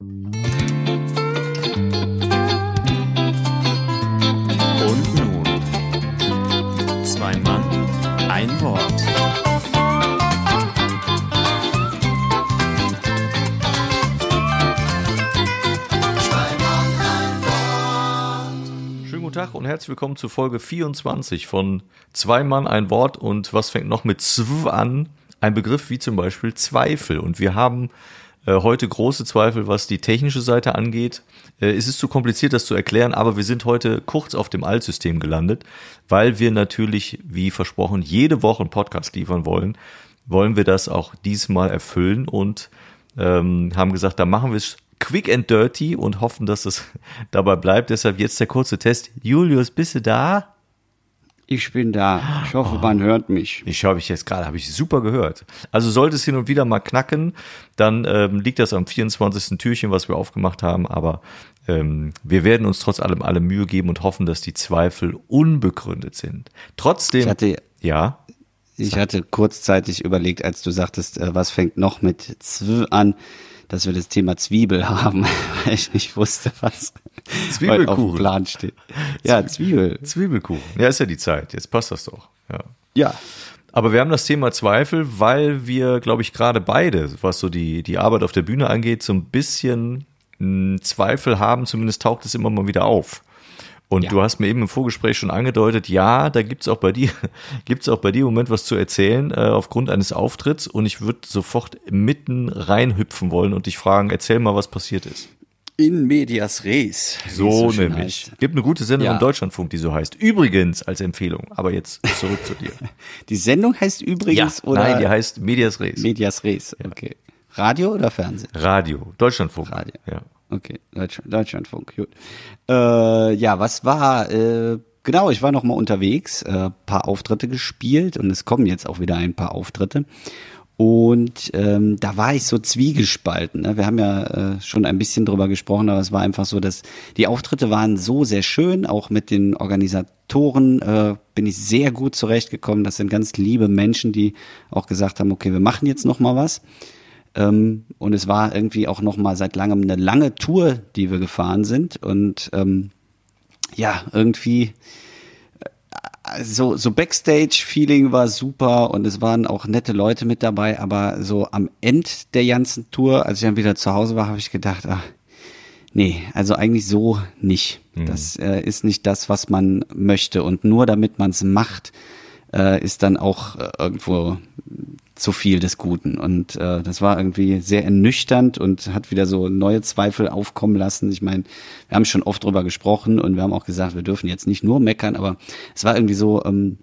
Und nun, zwei Mann, ein Wort. Schönen guten Tag und herzlich willkommen zu Folge 24 von Zwei Mann, ein Wort und was fängt noch mit Zw an? Ein Begriff wie zum Beispiel Zweifel. Und wir haben heute große Zweifel, was die technische Seite angeht. Äh, es ist zu kompliziert, das zu erklären, aber wir sind heute kurz auf dem Altsystem gelandet, weil wir natürlich, wie versprochen, jede Woche einen Podcast liefern wollen. Wollen wir das auch diesmal erfüllen und ähm, haben gesagt, da machen wir es quick and dirty und hoffen, dass es dabei bleibt. Deshalb jetzt der kurze Test. Julius, bist du da? Ich bin da. Ich hoffe, man hört mich. Ich habe ich jetzt gerade, habe ich super gehört. Also sollte es hin und wieder mal knacken, dann ähm, liegt das am 24. Türchen, was wir aufgemacht haben. Aber ähm, wir werden uns trotz allem alle Mühe geben und hoffen, dass die Zweifel unbegründet sind. Trotzdem, Ich hatte, ja, ich hatte kurzzeitig überlegt, als du sagtest, äh, was fängt noch mit Zw an, dass wir das Thema Zwiebel haben, weil ich nicht wusste, was heute auf dem Zwiebelkuchen. Plan steht. Ja, Zwiebel. Zwiebelkuchen. Ja, ist ja die Zeit. Jetzt passt das doch. Ja. Ja. Aber wir haben das Thema Zweifel, weil wir, glaube ich, gerade beide, was so die, die Arbeit auf der Bühne angeht, so ein bisschen mh, Zweifel haben. Zumindest taucht es immer mal wieder auf. Und Ja. du hast mir eben im Vorgespräch schon angedeutet, ja, da gibt's auch bei dir, gibt's auch bei dir im Moment was zu erzählen, äh, aufgrund eines Auftritts. Und ich würde sofort mitten reinhüpfen wollen und dich fragen, erzähl mal, was passiert ist. In medias res. So nämlich. heißt. Gibt eine gute Sendung Ja. im Deutschlandfunk, die so heißt. Übrigens als Empfehlung. Aber jetzt zurück zu dir. Die Sendung heißt übrigens oder nein, die heißt Medias Res. Medias res. Okay. Radio oder Fernsehen? Radio, Deutschlandfunk. Radio. Ja. Okay, Deutschland, Deutschlandfunk, gut. Äh, ja, was war, äh, genau, ich war noch mal unterwegs, äh, paar Auftritte gespielt und es kommen jetzt auch wieder ein paar Auftritte. Und ähm, da war ich so zwiegespalten. Ne? Wir haben ja äh, schon ein bisschen drüber gesprochen, aber es war einfach so, dass die Auftritte waren so sehr schön, auch mit den Organisatoren äh, bin ich sehr gut zurechtgekommen. Das sind ganz liebe Menschen, die auch gesagt haben, okay, wir machen jetzt noch mal was. Ähm, und es war irgendwie auch noch mal seit langem eine lange Tour, die wir gefahren sind. Und ähm, ja, irgendwie äh, so, so Backstage-Feeling war super und es waren auch nette Leute mit dabei, aber so am End der ganzen Tour, als ich dann wieder zu Hause war, habe ich gedacht, ach, nee, also eigentlich so nicht. Das äh, ist nicht das, was man möchte. Und nur damit man es macht, äh, ist dann auch äh, irgendwo zu viel des Guten. Und äh, das war irgendwie sehr ernüchternd und hat wieder so neue Zweifel aufkommen lassen. Ich meine, wir haben schon oft drüber gesprochen und wir haben auch gesagt, wir dürfen jetzt nicht nur meckern, aber es war irgendwie so, ähm,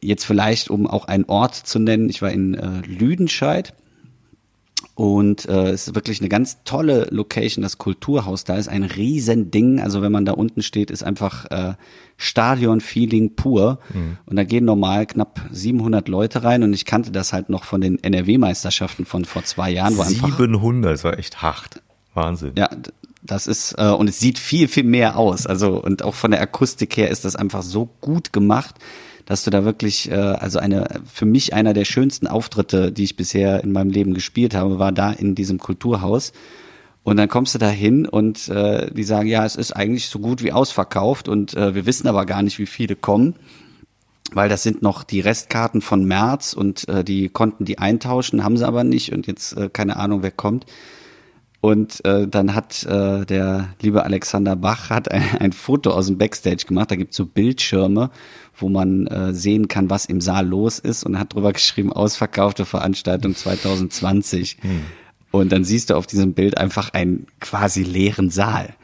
jetzt vielleicht, um auch einen Ort zu nennen, ich war in äh, Lüdenscheid. Und äh, es ist wirklich eine ganz tolle Location, das Kulturhaus. Da ist ein Riesending. Also wenn man da unten steht, ist einfach äh, Stadion-Feeling pur. Und da gehen normal knapp 700 Leute rein. Und ich kannte das halt noch von den NRW-Meisterschaften von vor zwei Jahren, wo einfach 700, das war echt hart. Wahnsinn. ja, das ist, äh, und es sieht viel, viel mehr aus. Also, und auch von der Akustik her ist das einfach so gut gemacht, dass du da wirklich, äh, also eine, für mich einer der schönsten Auftritte, die ich bisher in meinem Leben gespielt habe, war da in diesem Kulturhaus. Und dann kommst du da hin und äh, die sagen, ja, es ist eigentlich so gut wie ausverkauft und äh, wir wissen aber gar nicht, wie viele kommen weil das sind noch die Restkarten von März und äh, die konnten die eintauschen, haben sie aber nicht und jetzt äh, keine Ahnung, wer kommt. Und äh, dann hat äh, der liebe Alexander Bach hat ein, ein Foto aus dem Backstage gemacht. Da gibt's so Bildschirme, wo man äh, sehen kann, was im Saal los ist und hat drüber geschrieben, ausverkaufte Veranstaltung 2020. Und dann siehst du auf diesem Bild einfach einen quasi leeren Saal.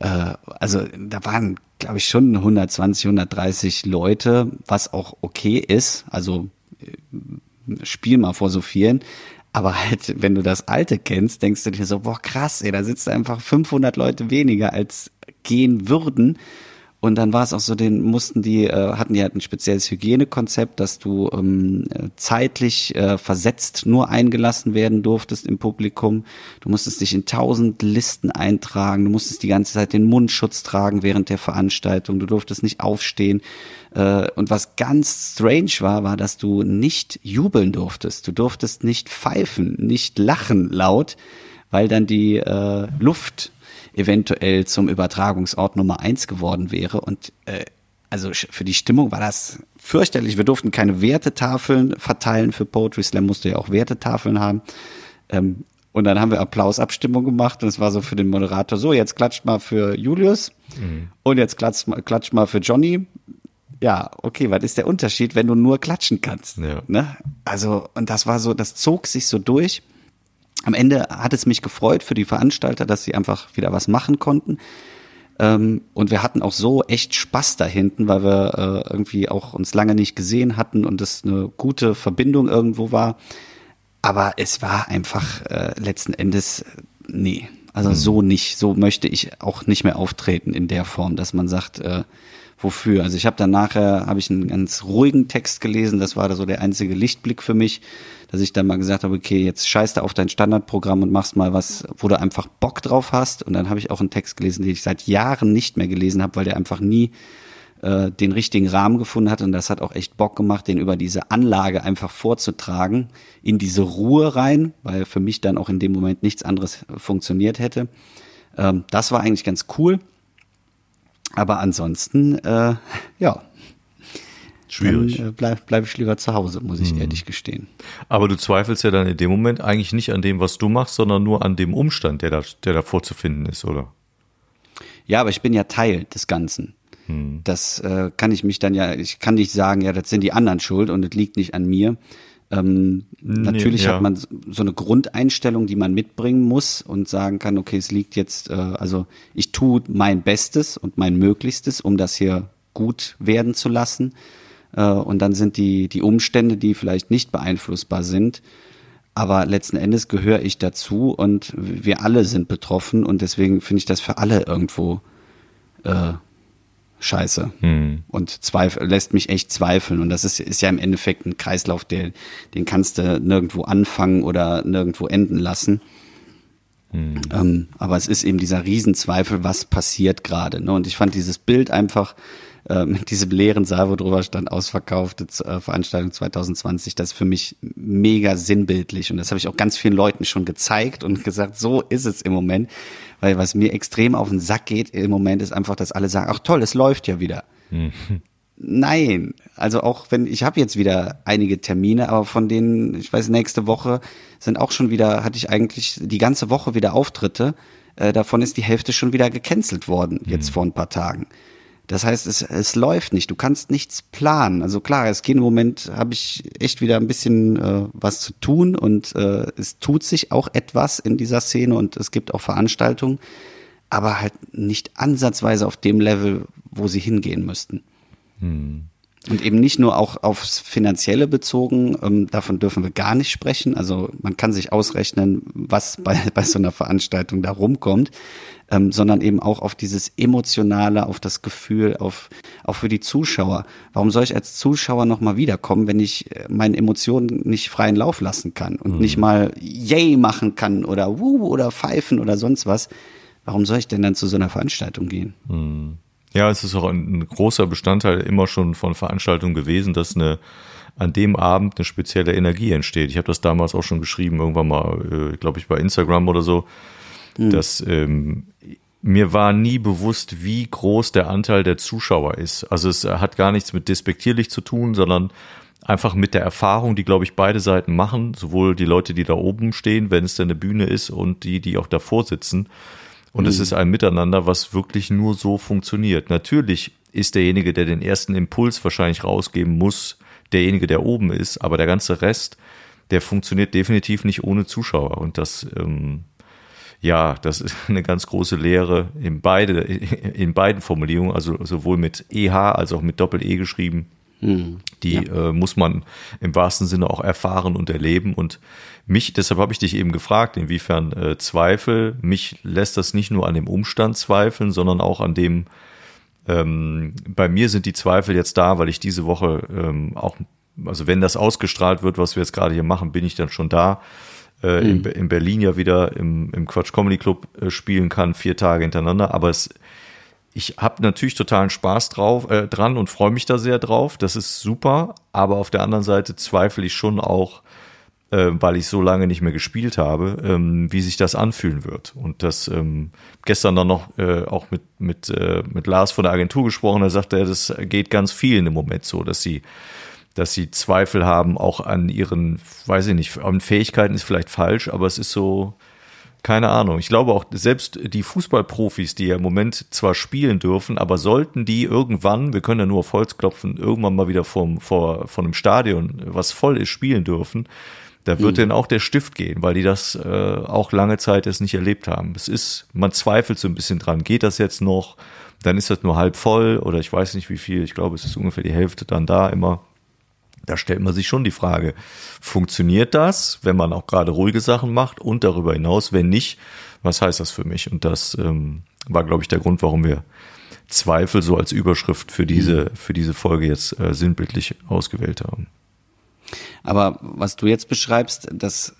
Äh, also da waren, glaube ich, schon 120, 130 Leute, was auch okay ist. Also äh, spiel mal vor so vielen. Aber halt, wenn du das Alte kennst, denkst du dir so, boah, krass, ey, da sitzen einfach 500 Leute weniger als gehen würden. Und dann war es auch so, den mussten die, äh, hatten die halt ein spezielles Hygienekonzept, dass du ähm, äh, zeitlich äh, versetzt nur eingelassen werden durftest im Publikum. Du musstest dich in tausend Listen eintragen, du musstest die ganze Zeit den Mundschutz tragen während der Veranstaltung, du durftest nicht aufstehen. Äh, und was ganz strange war, war, dass du nicht jubeln durftest. Du durftest nicht pfeifen, nicht lachen laut. weil dann die äh, Luft eventuell zum Übertragungsort Nummer eins geworden wäre. Und äh, also für die Stimmung war das fürchterlich. Wir durften keine Wertetafeln verteilen für Poetry Slam, musste ja auch Wertetafeln haben. Ähm, und dann haben wir Applausabstimmung gemacht und es war so für den Moderator, so jetzt klatscht mal für Julius mhm. und jetzt klatscht mal, klatscht mal für Johnny. Ja, okay, was ist der Unterschied, wenn du nur klatschen kannst? Ja. Ne? Also, und das war so, das zog sich so durch. Am Ende hat es mich gefreut für die Veranstalter, dass sie einfach wieder was machen konnten. Ähm, und wir hatten auch so echt Spaß da hinten, weil wir äh, irgendwie auch uns lange nicht gesehen hatten und es eine gute Verbindung irgendwo war. Aber es war einfach äh, letzten Endes, nee, also mhm. so nicht. So möchte ich auch nicht mehr auftreten in der Form, dass man sagt, äh, wofür. Also ich habe dann nachher, habe ich einen ganz ruhigen Text gelesen, das war da so der einzige Lichtblick für mich, dass ich dann mal gesagt habe, okay, jetzt scheißt du auf dein Standardprogramm und machst mal was, wo du einfach Bock drauf hast. Und dann habe ich auch einen Text gelesen, den ich seit Jahren nicht mehr gelesen habe, weil der einfach nie äh, den richtigen Rahmen gefunden hat und das hat auch echt Bock gemacht, den über diese Anlage einfach vorzutragen, in diese Ruhe rein, weil für mich dann auch in dem Moment nichts anderes funktioniert hätte. Ähm, das war eigentlich ganz cool. Aber ansonsten, äh, ja. Schwierig. Dann, äh, bleib, bleib ich lieber zu Hause, muss ich hm. ehrlich gestehen. Aber du zweifelst ja dann in dem Moment eigentlich nicht an dem, was du machst, sondern nur an dem Umstand, der da, der da vorzufinden ist, oder? Ja, aber ich bin ja Teil des Ganzen. Hm. Das äh, kann ich mich dann ja, ich kann nicht sagen, ja, das sind die anderen schuld und es liegt nicht an mir. Ähm, nee, natürlich ja. hat man so eine Grundeinstellung, die man mitbringen muss und sagen kann, okay, es liegt jetzt, äh, also ich tue mein Bestes und mein Möglichstes, um das hier gut werden zu lassen. Äh, und dann sind die, die Umstände, die vielleicht nicht beeinflussbar sind. Aber letzten Endes gehöre ich dazu und wir alle sind betroffen und deswegen finde ich das für alle irgendwo äh, scheiße. Hm. Und zweifel, lässt mich echt zweifeln. Und das ist, ist ja im Endeffekt ein Kreislauf, der, den kannst du nirgendwo anfangen oder nirgendwo enden lassen. Hm. Ähm, aber es ist eben dieser Riesenzweifel, was passiert gerade. Ne? Und ich fand dieses Bild einfach äh, mit diesem leeren Saal, wo drüber stand, ausverkaufte äh, Veranstaltung 2020, das ist für mich mega sinnbildlich. Und das habe ich auch ganz vielen Leuten schon gezeigt und gesagt, so ist es im Moment. Weil was mir extrem auf den Sack geht im Moment, ist einfach, dass alle sagen, ach toll, es läuft ja wieder. Mhm. Nein, also auch wenn ich habe jetzt wieder einige Termine, aber von denen, ich weiß, nächste Woche sind auch schon wieder, hatte ich eigentlich die ganze Woche wieder Auftritte. Äh, davon ist die Hälfte schon wieder gecancelt worden, jetzt mhm. vor ein paar Tagen. Das heißt, es, es läuft nicht. Du kannst nichts planen. Also klar, es geht im Moment, habe ich echt wieder ein bisschen äh, was zu tun und äh, es tut sich auch etwas in dieser Szene und es gibt auch Veranstaltungen, aber halt nicht ansatzweise auf dem Level, wo sie hingehen müssten. Hm. Und eben nicht nur auch aufs Finanzielle bezogen, ähm, davon dürfen wir gar nicht sprechen. Also man kann sich ausrechnen, was bei, bei so einer Veranstaltung da rumkommt, ähm, sondern eben auch auf dieses Emotionale, auf das Gefühl, auf auch für die Zuschauer. Warum soll ich als Zuschauer nochmal wiederkommen, wenn ich äh, meinen Emotionen nicht freien Lauf lassen kann und mhm. nicht mal Yay machen kann oder Wuh oder pfeifen oder sonst was? Warum soll ich denn dann zu so einer Veranstaltung gehen? Mhm. Ja, es ist auch ein, ein großer Bestandteil immer schon von Veranstaltungen gewesen, dass eine an dem Abend eine spezielle Energie entsteht. Ich habe das damals auch schon geschrieben, irgendwann mal, äh, glaube ich, bei Instagram oder so, mhm. dass ähm, mir war nie bewusst, wie groß der Anteil der Zuschauer ist. Also es hat gar nichts mit despektierlich zu tun, sondern einfach mit der Erfahrung, die, glaube ich, beide Seiten machen, sowohl die Leute, die da oben stehen, wenn es denn eine Bühne ist, und die, die auch davor sitzen. Und mhm. es ist ein Miteinander, was wirklich nur so funktioniert. Natürlich ist derjenige, der den ersten Impuls wahrscheinlich rausgeben muss, derjenige, der oben ist, aber der ganze Rest, der funktioniert definitiv nicht ohne Zuschauer. Und das, ähm, ja, das ist eine ganz große Lehre in beide, in beiden Formulierungen, also sowohl mit EH als auch mit Doppel-E geschrieben. Mhm. Die ja. äh, muss man im wahrsten Sinne auch erfahren und erleben. Und mich, deshalb habe ich dich eben gefragt, inwiefern äh, Zweifel, mich lässt das nicht nur an dem Umstand zweifeln, sondern auch an dem, ähm, bei mir sind die Zweifel jetzt da, weil ich diese Woche ähm, auch, also wenn das ausgestrahlt wird, was wir jetzt gerade hier machen, bin ich dann schon da. Äh, mhm. in, in, Berlin ja wieder im, im Quatsch Comedy Club äh, spielen kann, vier Tage hintereinander. Aber es, ich habe natürlich totalen Spaß drauf, äh, dran und freue mich da sehr drauf. Das ist super. Aber auf der anderen Seite zweifle ich schon auch, äh, weil ich so lange nicht mehr gespielt habe, ähm, wie sich das anfühlen wird. Und das ähm, gestern dann noch äh, auch mit mit äh, mit Lars von der Agentur gesprochen, da sagte er, das geht ganz vielen im Moment so, dass sie dass sie Zweifel haben, auch an ihren, weiß ich nicht, an Fähigkeiten ist vielleicht falsch, aber es ist so, keine Ahnung. Ich glaube auch, selbst die Fußballprofis, die ja im Moment zwar spielen dürfen, aber sollten die irgendwann, wir können ja nur auf Holz klopfen, irgendwann mal wieder vom, vor, von einem Stadion, was voll ist, spielen dürfen, da wird mhm. denen auch der Stift gehen, weil die das äh, auch lange Zeit jetzt nicht erlebt haben. Es ist, man zweifelt so ein bisschen dran, geht das jetzt noch? Dann ist das nur halb voll oder ich weiß nicht wie viel, ich glaube, es ist ungefähr die Hälfte dann da immer. Da stellt man sich schon die Frage, funktioniert das, wenn man auch gerade ruhige Sachen macht und darüber hinaus, wenn nicht, was heißt das für mich? Und das ähm, war, glaube ich, der Grund, warum wir Zweifel so als Überschrift für diese, für diese Folge jetzt äh, sinnbildlich ausgewählt haben. Aber was du jetzt beschreibst, das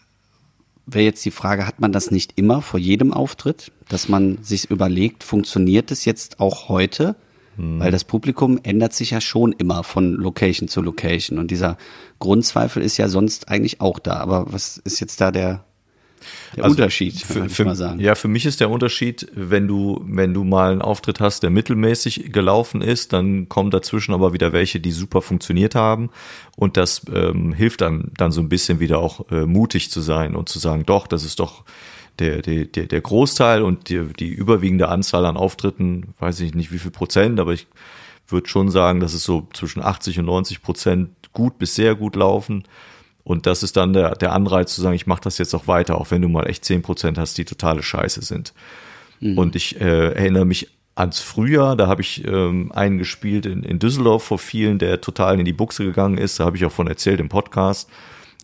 wäre jetzt die Frage, hat man das nicht immer vor jedem Auftritt, dass man sich überlegt, funktioniert es jetzt auch heute? Hm. Weil das Publikum ändert sich ja schon immer von Location zu Location und dieser Grundzweifel ist ja sonst eigentlich auch da. Aber was ist jetzt da der, der also Unterschied, für, für, mal sagen. Ja, für mich ist der Unterschied, wenn du, wenn du mal einen Auftritt hast, der mittelmäßig gelaufen ist, dann kommen dazwischen aber wieder welche, die super funktioniert haben. Und das ähm, hilft dann, dann so ein bisschen wieder auch äh, mutig zu sein und zu sagen, doch, das ist doch der, der, der, Großteil und die, die überwiegende Anzahl an Auftritten, weiß ich nicht wie viel Prozent, aber ich würde schon sagen, dass es so zwischen 80 und 90 Prozent gut bis sehr gut laufen. Und das ist dann der, der Anreiz zu sagen, ich mache das jetzt auch weiter, auch wenn du mal echt zehn Prozent hast, die totale Scheiße sind. Mhm. Und ich äh, erinnere mich ans Frühjahr, da habe ich ähm, einen gespielt in, in Düsseldorf vor vielen, der total in die Buchse gegangen ist. Da habe ich auch von erzählt im Podcast.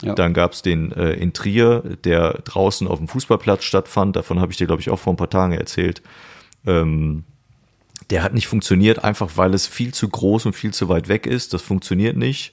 Ja. Dann gab es den äh, in Trier, der draußen auf dem Fußballplatz stattfand. Davon habe ich dir, glaube ich, auch vor ein paar Tagen erzählt. Ähm, der hat nicht funktioniert, einfach weil es viel zu groß und viel zu weit weg ist. Das funktioniert nicht.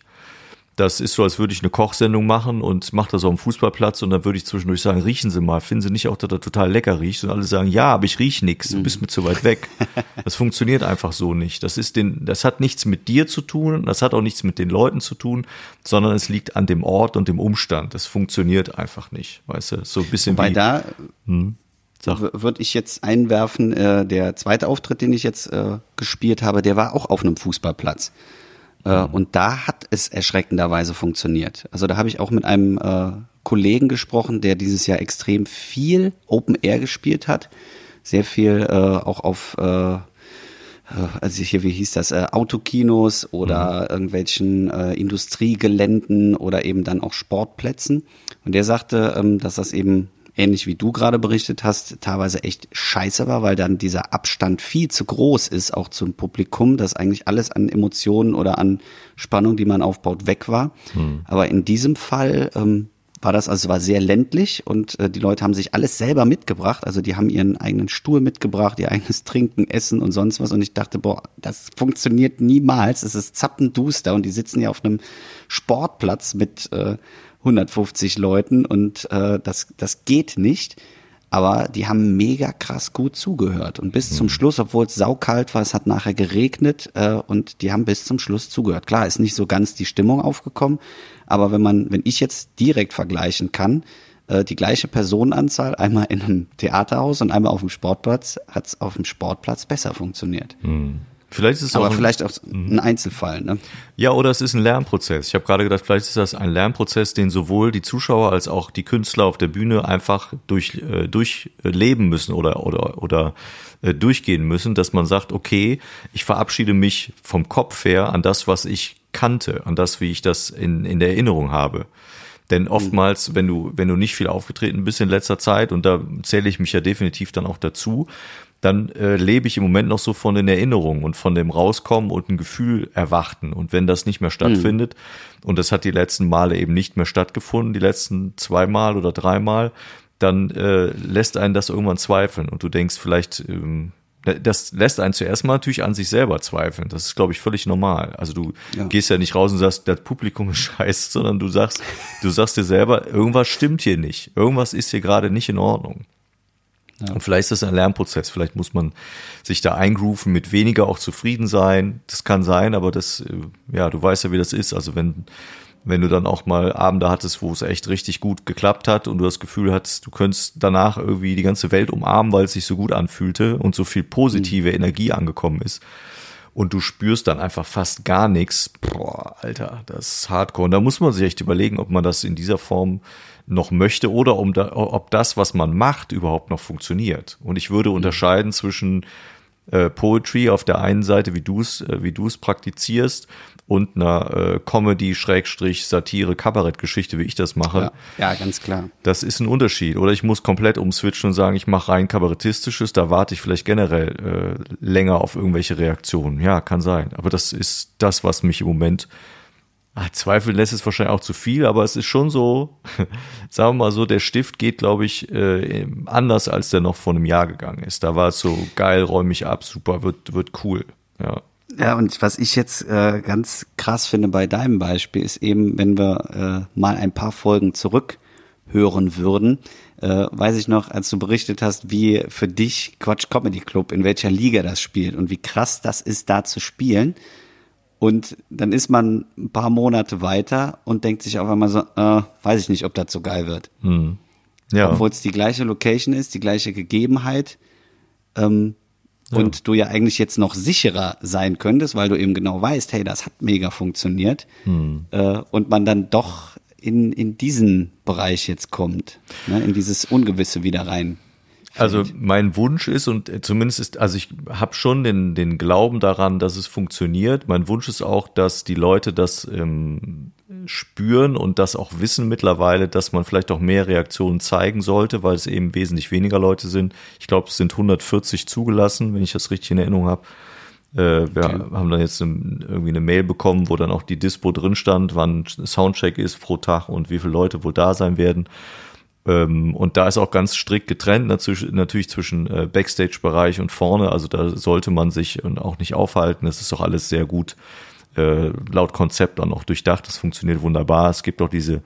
Das ist so, als würde ich eine Kochsendung machen und mache das auf dem Fußballplatz und dann würde ich zwischendurch sagen, riechen Sie mal, finden Sie nicht auch, dass er total lecker riecht? Und alle sagen, ja, aber ich riech nichts, du bist mir zu weit weg. Das funktioniert einfach so nicht. Das ist den, das hat nichts mit dir zu tun, das hat auch nichts mit den Leuten zu tun, sondern es liegt an dem Ort und dem Umstand. Das funktioniert einfach nicht, weißt du? So ein bisschen Wobei wie. da hm, würde ich jetzt einwerfen, äh, der zweite Auftritt, den ich jetzt äh, gespielt habe, der war auch auf einem Fußballplatz. Äh, mhm. Und da hat es erschreckenderweise funktioniert. Also da habe ich auch mit einem äh, Kollegen gesprochen, der dieses Jahr extrem viel Open Air gespielt hat. Sehr viel äh, auch auf, äh, äh also hier, wie hieß das, Autokinos oder mhm. irgendwelchen Industriegeländen oder eben dann auch Sportplätzen. Und der sagte, ähm, dass das eben ähnlich wie du gerade berichtet hast, teilweise echt scheiße war, weil dann dieser Abstand viel zu groß ist, auch zum Publikum, dass eigentlich alles an Emotionen oder an Spannung, die man aufbaut, weg war. Hm. Aber in diesem Fall ähm, war das, also war sehr ländlich und äh, die Leute haben sich alles selber mitgebracht. Also die haben ihren eigenen Stuhl mitgebracht, ihr eigenes Trinken, Essen und sonst was. Und ich dachte, boah, das funktioniert niemals. Es ist zappenduster und die sitzen ja auf einem Sportplatz mit äh, 150 Leuten und äh, das, das geht nicht. Aber die haben mega krass gut zugehört. Und bis mhm. zum Schluss, obwohl es saukalt war, es hat nachher geregnet äh, und die haben bis zum Schluss zugehört. Klar, ist nicht so ganz die Stimmung aufgekommen, aber wenn man, wenn ich jetzt direkt vergleichen kann, äh, die gleiche Personenanzahl, einmal in einem Theaterhaus und einmal auf dem Sportplatz, hat es auf dem Sportplatz besser funktioniert. Mhm. Vielleicht ist es aber auch vielleicht auch mhm. ein Einzelfall, ne? Ja, oder es ist ein Lernprozess. Ich habe gerade gedacht, vielleicht ist das ein Lernprozess, den sowohl die Zuschauer als auch die Künstler auf der Bühne einfach durch äh, durchleben müssen oder oder oder äh, durchgehen müssen, dass man sagt, okay, ich verabschiede mich vom Kopf her an das, was ich kannte, an das, wie ich das in in der Erinnerung habe. Denn mhm. oftmals, wenn du, wenn du nicht viel aufgetreten bist in letzter Zeit, und da zähle ich mich ja definitiv dann auch dazu, dann äh, lebe ich im Moment noch so von den Erinnerungen und von dem Rauskommen und ein Gefühl erwarten. Und wenn das nicht mehr stattfindet, mhm. und das hat die letzten Male eben nicht mehr stattgefunden, die letzten zweimal oder dreimal, dann äh, lässt einen das irgendwann zweifeln. Und du denkst vielleicht, ähm, das lässt einen zuerst mal natürlich an sich selber zweifeln. Das ist, glaube ich, völlig normal. Also du ja. gehst ja nicht raus und sagst, das Publikum ist scheiße, sondern du sagst, du sagst dir selber, irgendwas stimmt hier nicht. Irgendwas ist hier gerade nicht in Ordnung. Ja. Und vielleicht ist das ein Lernprozess. Vielleicht muss man sich da eingrooven, mit weniger auch zufrieden sein. Das kann sein, aber das, äh, ja, du weißt ja, wie das ist. Also wenn, wenn du dann auch mal Abende hattest, wo es echt richtig gut geklappt hat und du das Gefühl hattest, du könntest danach irgendwie die ganze Welt umarmen, weil es sich so gut anfühlte und so viel positive mhm. Energie angekommen ist. Und du spürst dann einfach fast gar nichts. Boah, Alter, das ist hardcore. Und da muss man sich echt überlegen, ob man das in dieser Form noch möchte oder um da, ob das, was man macht, überhaupt noch funktioniert. Und ich würde mhm. unterscheiden zwischen äh, Poetry auf der einen Seite, wie du es äh, wie du es praktizierst und einer äh, Comedy Schrägstrich Satire Kabarett Geschichte, wie ich das mache. Ja, ja, ganz klar. Das ist ein Unterschied. Oder ich muss komplett umswitchen und sagen, ich mache rein kabarettistisches, da warte ich vielleicht generell äh, länger auf irgendwelche Reaktionen. Ja, kann sein. Aber das ist das, was mich im Moment Ach, zweifeln lässt es wahrscheinlich auch zu viel, aber es ist schon so, sagen wir mal so, der Stift geht, glaube ich, äh, anders, als der noch vor einem Jahr gegangen ist. Da war es so geil, räume ich ab, super, wird, wird cool. Ja. Ja, und was ich jetzt äh, ganz krass finde bei deinem Beispiel, ist eben, wenn wir äh, mal ein paar Folgen zurück hören würden, äh, weiß ich noch, als du berichtet hast, wie für dich Quatsch Comedy Club, in welcher Liga das spielt und wie krass das ist, da zu spielen. Und dann ist man ein paar Monate weiter und denkt sich auf einmal so, äh, weiß ich nicht, ob das so geil wird. Hm. Ja. Obwohl es die gleiche Location ist, die gleiche Gegebenheit. Ähm, ja. Und du ja eigentlich jetzt noch sicherer sein könntest, weil du eben genau weißt, hey, das hat mega funktioniert. Hm. Äh, und man dann doch in, in diesen Bereich jetzt kommt, ne, in dieses Ungewisse wieder rein. Also mein Wunsch ist und zumindest ist, also ich habe schon den, den Glauben daran, dass es funktioniert. Mein Wunsch ist auch, dass die Leute das ähm, spüren und das auch wissen mittlerweile, dass man vielleicht auch mehr Reaktionen zeigen sollte, weil es eben wesentlich weniger Leute sind. Ich glaube, es sind 140 zugelassen, wenn ich das richtig in Erinnerung habe. Äh, wir okay. haben dann jetzt eine, irgendwie eine Mail bekommen, wo dann auch die Dispo drin stand, wann Soundcheck ist pro Tag und wie viele Leute wohl da sein werden. Ähm, und da ist auch ganz strikt getrennt natürlich zwischen äh, Backstage-Bereich und vorne. Also da sollte man sich auch nicht aufhalten. Das ist doch alles sehr gut äh, laut Konzept dann auch durchdacht. Das funktioniert wunderbar. Es gibt auch diese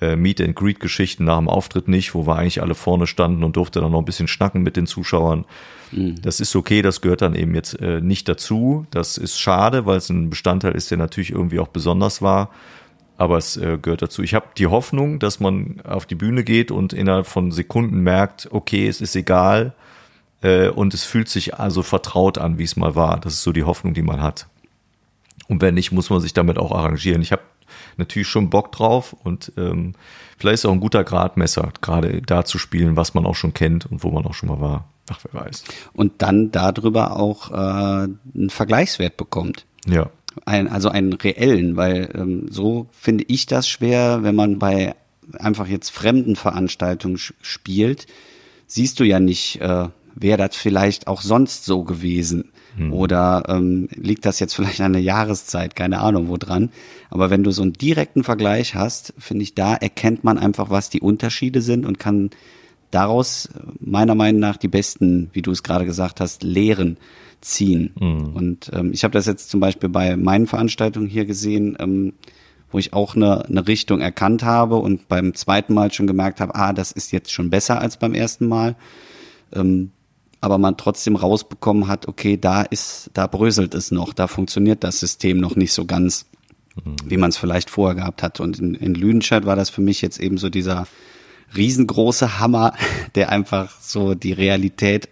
äh, Meet and Greet Geschichten nach dem Auftritt nicht, wo wir eigentlich alle vorne standen und durfte dann noch ein bisschen schnacken mit den Zuschauern. Mhm. Das ist okay, das gehört dann eben jetzt äh, nicht dazu. Das ist schade, weil es ein Bestandteil ist, der natürlich irgendwie auch besonders war aber es äh, gehört dazu. Ich habe die Hoffnung, dass man auf die Bühne geht und innerhalb von Sekunden merkt, okay, es ist egal äh, und es fühlt sich also vertraut an, wie es mal war. Das ist so die Hoffnung, die man hat. Und wenn nicht, muss man sich damit auch arrangieren. Ich habe natürlich schon Bock drauf und ähm, vielleicht ist auch ein guter Gradmesser, gerade da zu spielen, was man auch schon kennt und wo man auch schon mal war. Ach, wer weiß. Und dann darüber auch äh, einen Vergleichswert bekommt. Ja. Ein, also einen reellen, weil ähm, so finde ich das schwer, wenn man bei einfach jetzt fremden Veranstaltungen spielt, siehst du ja nicht, äh, wäre das vielleicht auch sonst so gewesen. Hm. Oder ähm, liegt das jetzt vielleicht an der Jahreszeit, keine Ahnung wo dran. Aber wenn du so einen direkten Vergleich hast, finde ich, da erkennt man einfach, was die Unterschiede sind und kann daraus meiner Meinung nach die besten, wie du es gerade gesagt hast, Lehren ziehen. Mhm. Und ähm, ich habe das jetzt zum Beispiel bei meinen Veranstaltungen hier gesehen, ähm, wo ich auch eine, eine Richtung erkannt habe und beim zweiten Mal schon gemerkt habe, ah, das ist jetzt schon besser als beim ersten Mal. Ähm, aber man trotzdem rausbekommen hat, okay, da ist, da bröselt es noch, da funktioniert das System noch nicht so ganz, mhm. wie man es vielleicht vorher gehabt hat. Und in, in Lüdenscheid war das für mich jetzt eben so dieser riesengroße Hammer, der einfach so die Realität,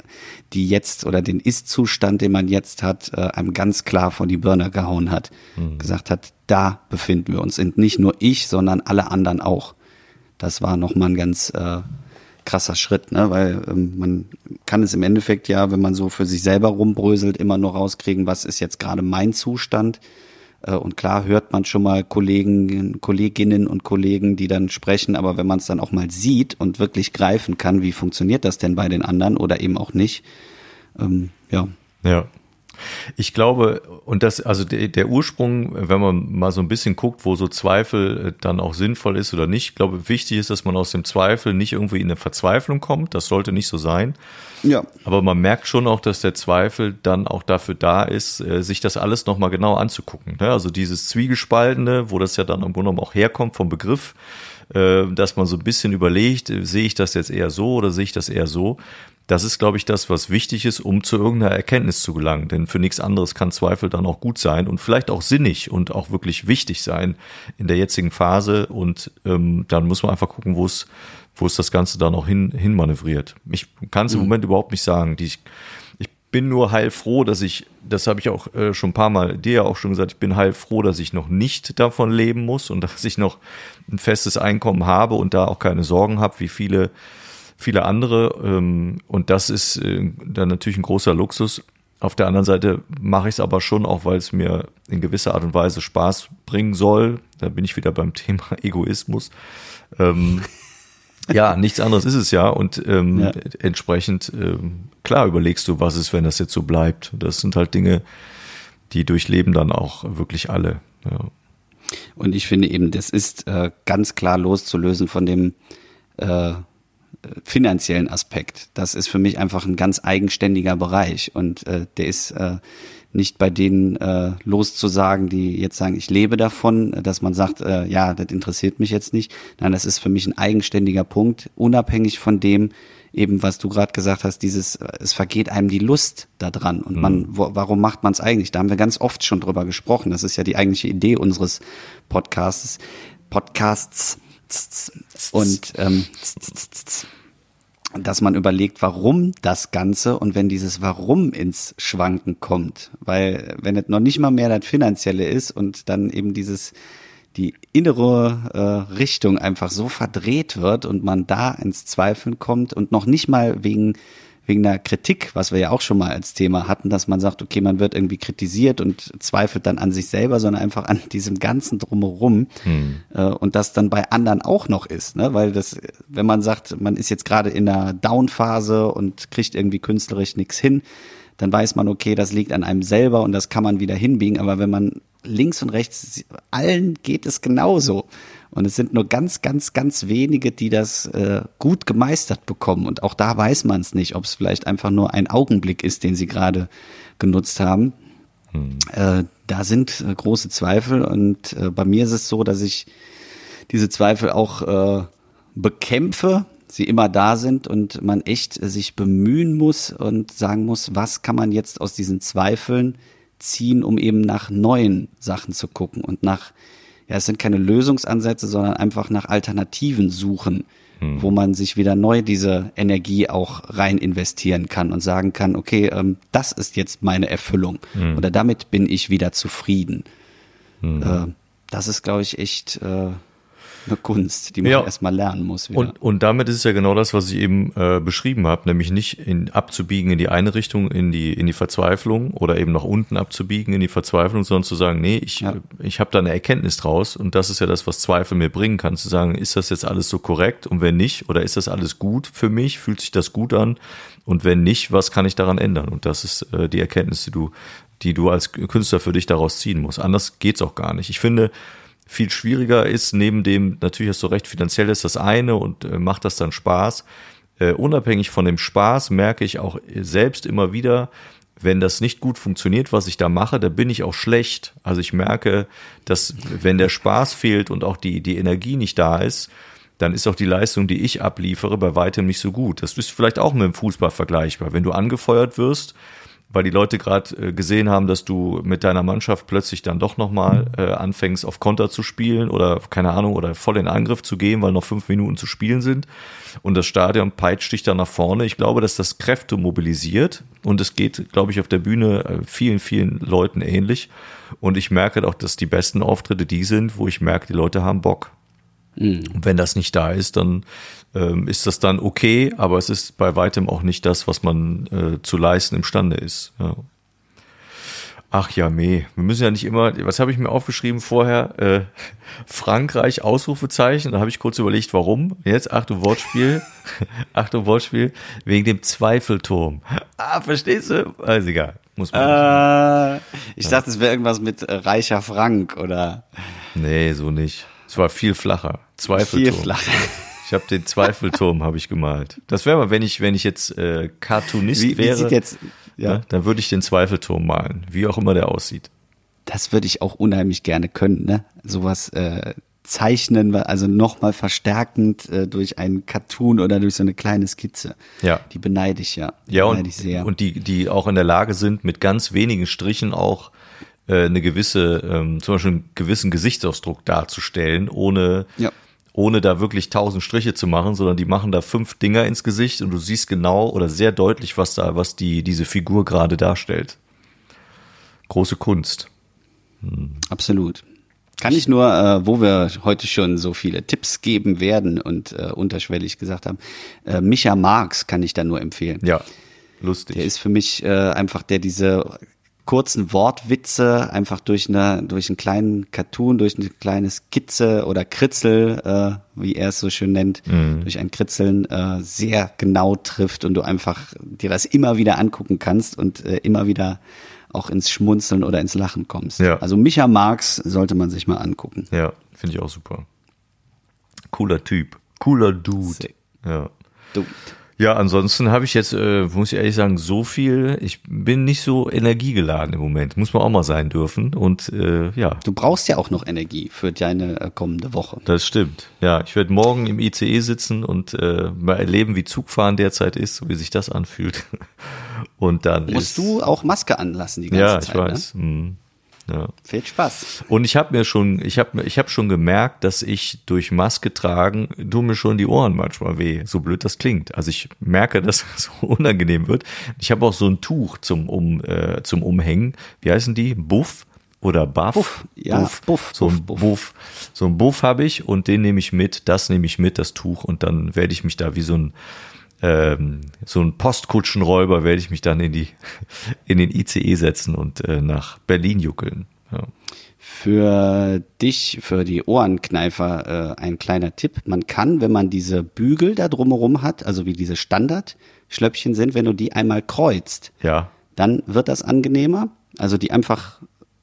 die jetzt oder den Ist-Zustand, den man jetzt hat, äh, einem ganz klar vor die Birne gehauen hat. Mhm. Gesagt hat, da befinden wir uns. Und nicht nur ich, sondern alle anderen auch. Das war nochmal ein ganz äh, krasser Schritt, ne? weil ähm, man kann es im Endeffekt ja, wenn man so für sich selber rumbröselt, immer nur rauskriegen, was ist jetzt gerade mein Zustand und klar hört man schon mal Kollegen, Kolleginnen und Kollegen, die dann sprechen, aber wenn man es dann auch mal sieht und wirklich greifen kann, wie funktioniert das denn bei den anderen oder eben auch nicht, ähm, ja. Ja, ich glaube, und das, also der, der, Ursprung, wenn man mal so ein bisschen guckt, wo so Zweifel äh, dann auch sinnvoll ist oder nicht, ich glaube, wichtig ist, dass man aus dem Zweifel nicht irgendwie in eine Verzweiflung kommt. Das sollte nicht so sein. Ja. Aber man merkt schon auch, dass der Zweifel dann auch dafür da ist, äh, sich das alles nochmal genau anzugucken. Ne? Also dieses Zwiegespaltene, wo das ja dann im Grunde genommen auch herkommt vom Begriff, äh, dass man so ein bisschen überlegt, sehe ich das jetzt eher so oder sehe ich das eher so? Das ist, glaube ich, das, was wichtig ist, um zu irgendeiner Erkenntnis zu gelangen. Denn für nichts anderes kann Zweifel dann auch gut sein und vielleicht auch sinnig und auch wirklich wichtig sein in der jetzigen Phase. Und ähm, dann muss man einfach gucken, wo es, wo es das Ganze dann auch hin, hin manövriert. Ich kann es im Moment überhaupt nicht sagen. Die, ich bin nur heilfroh, dass ich, das habe ich auch äh, schon ein paar Mal dir ja auch schon gesagt, ich bin heilfroh, dass ich noch nicht davon leben muss und dass ich noch ein festes Einkommen habe und da auch keine Sorgen habe, wie viele viele andere. Ähm, und das ist äh, dann natürlich ein großer Luxus. Auf der anderen Seite mache ich es aber schon auch, weil es mir in gewisser Art und Weise Spaß bringen soll. Da bin ich wieder beim Thema Egoismus. Ähm, ja, nichts anderes ist es ja. Und ähm, ja. entsprechend, ähm, klar, überlegst du, was ist, wenn das jetzt so bleibt. Das sind halt Dinge, die durchleben dann auch wirklich alle. Ja. Und ich finde eben, das ist äh, ganz klar loszulösen von dem äh, finanziellen Aspekt. Das ist für mich einfach ein ganz eigenständiger Bereich und äh, der ist äh, nicht bei denen äh, loszusagen, die jetzt sagen, ich lebe davon, dass man sagt, äh, ja, das interessiert mich jetzt nicht. Nein, das ist für mich ein eigenständiger Punkt, unabhängig von dem, eben was du gerade gesagt hast, dieses, es vergeht einem die Lust daran und man, mhm. wo, warum macht man es eigentlich? Da haben wir ganz oft schon drüber gesprochen. Das ist ja die eigentliche Idee unseres Podcasts. Podcasts und ähm, dass man überlegt, warum das Ganze und wenn dieses Warum ins Schwanken kommt, weil wenn es noch nicht mal mehr das Finanzielle ist und dann eben dieses die innere äh, Richtung einfach so verdreht wird und man da ins Zweifeln kommt und noch nicht mal wegen wegen einer Kritik, was wir ja auch schon mal als Thema hatten, dass man sagt, okay, man wird irgendwie kritisiert und zweifelt dann an sich selber, sondern einfach an diesem ganzen Drumherum hm. äh, und das dann bei anderen auch noch ist, ne? weil das, wenn man sagt, man ist jetzt gerade in einer Down-Phase und kriegt irgendwie künstlerisch nichts hin, dann weiß man, okay, das liegt an einem selber und das kann man wieder hinbiegen, aber wenn man links und rechts, allen geht es genauso. Und es sind nur ganz, ganz, ganz wenige, die das äh, gut gemeistert bekommen. Und auch da weiß man es nicht, ob es vielleicht einfach nur ein Augenblick ist, den sie gerade genutzt haben. Hm. Äh, da sind äh, große Zweifel. Und äh, bei mir ist es so, dass ich diese Zweifel auch äh, bekämpfe, sie immer da sind und man echt sich bemühen muss und sagen muss, was kann man jetzt aus diesen Zweifeln ziehen, um eben nach neuen Sachen zu gucken und nach ja, es sind keine Lösungsansätze, sondern einfach nach Alternativen suchen, hm. wo man sich wieder neu diese Energie auch rein investieren kann und sagen kann, okay, ähm, das ist jetzt meine Erfüllung hm. oder damit bin ich wieder zufrieden. Hm. Äh, das ist, glaube ich, echt äh, eine Kunst, die man ja. erstmal lernen muss. Wieder. Und, und damit ist es ja genau das, was ich eben äh, beschrieben habe, nämlich nicht in, abzubiegen in die eine Richtung, in die, in die Verzweiflung oder eben nach unten abzubiegen in die Verzweiflung, sondern zu sagen, nee, ich, ja. ich habe da eine Erkenntnis draus und das ist ja das, was Zweifel mir bringen kann, zu sagen, ist das jetzt alles so korrekt und wenn nicht, oder ist das alles gut für mich, fühlt sich das gut an und wenn nicht, was kann ich daran ändern? Und das ist äh, die Erkenntnis, die du, die du als Künstler für dich daraus ziehen musst. Anders geht's auch gar nicht. Ich finde, viel schwieriger ist, neben dem, natürlich hast du recht, finanziell ist das eine und äh, macht das dann Spaß. Äh, unabhängig von dem Spaß merke ich auch selbst immer wieder, wenn das nicht gut funktioniert, was ich da mache, da bin ich auch schlecht. Also ich merke, dass wenn der Spaß fehlt und auch die, die Energie nicht da ist, dann ist auch die Leistung, die ich abliefere, bei weitem nicht so gut. Das ist vielleicht auch mit dem Fußball vergleichbar. Wenn du angefeuert wirst, weil die Leute gerade äh, gesehen haben, dass du mit deiner Mannschaft plötzlich dann doch nochmal äh, anfängst, auf Konter zu spielen oder keine Ahnung, oder voll in Angriff zu gehen, weil noch fünf Minuten zu spielen sind. Und das Stadion peitscht dich dann nach vorne. Ich glaube, dass das Kräfte mobilisiert und es geht, glaube ich, auf der Bühne äh, vielen, vielen Leuten ähnlich. Und ich merke auch, dass die besten Auftritte die sind, wo ich merke, die Leute haben Bock. Mhm. Und wenn das nicht da ist, dann ähm, ist das dann okay, aber es ist bei weitem auch nicht das, was man äh, zu leisten imstande ist. Ja. Ach ja, meh. Wir müssen ja nicht immer, was habe ich mir aufgeschrieben vorher? Äh, Frankreich, Ausrufezeichen. Da habe ich kurz überlegt, warum. Jetzt, Achtung, Wortspiel. Achtung, Wortspiel. Wegen dem Zweifelturm. Ah, verstehst du? Also egal. Muss man äh, ich ja. dachte, es wäre irgendwas mit äh, reicher Frank oder. Nee, so nicht. Es war viel flacher. Zweifelturm. Viel flacher. Ich habe den Zweifelturm habe ich gemalt. Das wäre mal, wenn ich wenn ich jetzt äh, Cartoonist wie, wäre, wie sieht jetzt, ja. ne, dann würde ich den Zweifelturm malen, wie auch immer der aussieht. Das würde ich auch unheimlich gerne können, ne? Sowas äh, zeichnen, also nochmal verstärkend äh, durch einen Cartoon oder durch so eine kleine Skizze. Ja. Die beneide ich ja. Die Ja, beneide und, ich sehr. und die, die auch in der Lage sind, mit ganz wenigen Strichen auch äh, eine gewisse, ähm, zum Beispiel einen gewissen Gesichtsausdruck darzustellen, ohne, Ja. Ohne da wirklich tausend Striche zu machen, sondern die machen da fünf Dinger ins Gesicht und du siehst genau oder sehr deutlich, was da, was die, diese Figur gerade darstellt. Große Kunst. Absolut. Kann ich nur, äh, wo wir heute schon so viele Tipps geben werden und äh, unterschwellig gesagt haben, äh, Micha Marx kann ich da nur empfehlen. Ja, lustig. Der ist für mich äh, einfach, der diese kurzen Wortwitze einfach durch eine durch einen kleinen Cartoon, durch eine kleine Skizze oder Kritzel, äh, wie er es so schön nennt, Mhm. durch ein Kritzeln äh, sehr genau trifft und du einfach dir das immer wieder angucken kannst und äh, immer wieder auch ins Schmunzeln oder ins Lachen kommst. Ja. Also Micha Marx sollte man sich mal angucken. Ja, finde ich auch super. Cooler Typ. Cooler Dude. Sick. Ja. Du, Ja, ansonsten habe ich jetzt, äh, muss ich ehrlich sagen, so viel. Ich bin nicht so energiegeladen im Moment. Muss man auch mal sein dürfen. Und äh, ja, du brauchst ja auch noch Energie für deine äh, kommende Woche. das stimmt. Ja, ich werde morgen im ICE sitzen und äh, mal erleben, wie Zugfahren derzeit ist, wie sich das anfühlt. Und dann Musst ist, du auch Maske anlassen die ganze Ja, ich Zeit. Ne? weiß. Mhm. Ja. Viel Spaß. Und ich habe mir schon, ich habe ich hab schon gemerkt, dass ich durch Maske tragen, tun mir schon die Ohren manchmal weh, so blöd das klingt. Also ich merke, dass es so unangenehm wird. Ich habe auch so ein Tuch zum, um, äh, zum Umhängen. Wie heißen die? Buff oder Buff? Buff, ja, Buff, So ein Buff, Buff, Buff. So ein Buff habe ich und den nehme ich mit, das nehme ich mit, das Tuch und dann werde ich mich da wie so ein ähm, so ein Postkutschenräuber werde ich mich dann in die in den ICE setzen und äh, nach Berlin juckeln. Ja. Für dich, für die Ohrenkneifer, äh, ein kleiner Tipp. Man kann, wenn man diese Bügel da drumherum hat, also wie diese Standardschlöppchen sind, wenn du die einmal kreuzt, Ja, dann wird das angenehmer. Also die einfach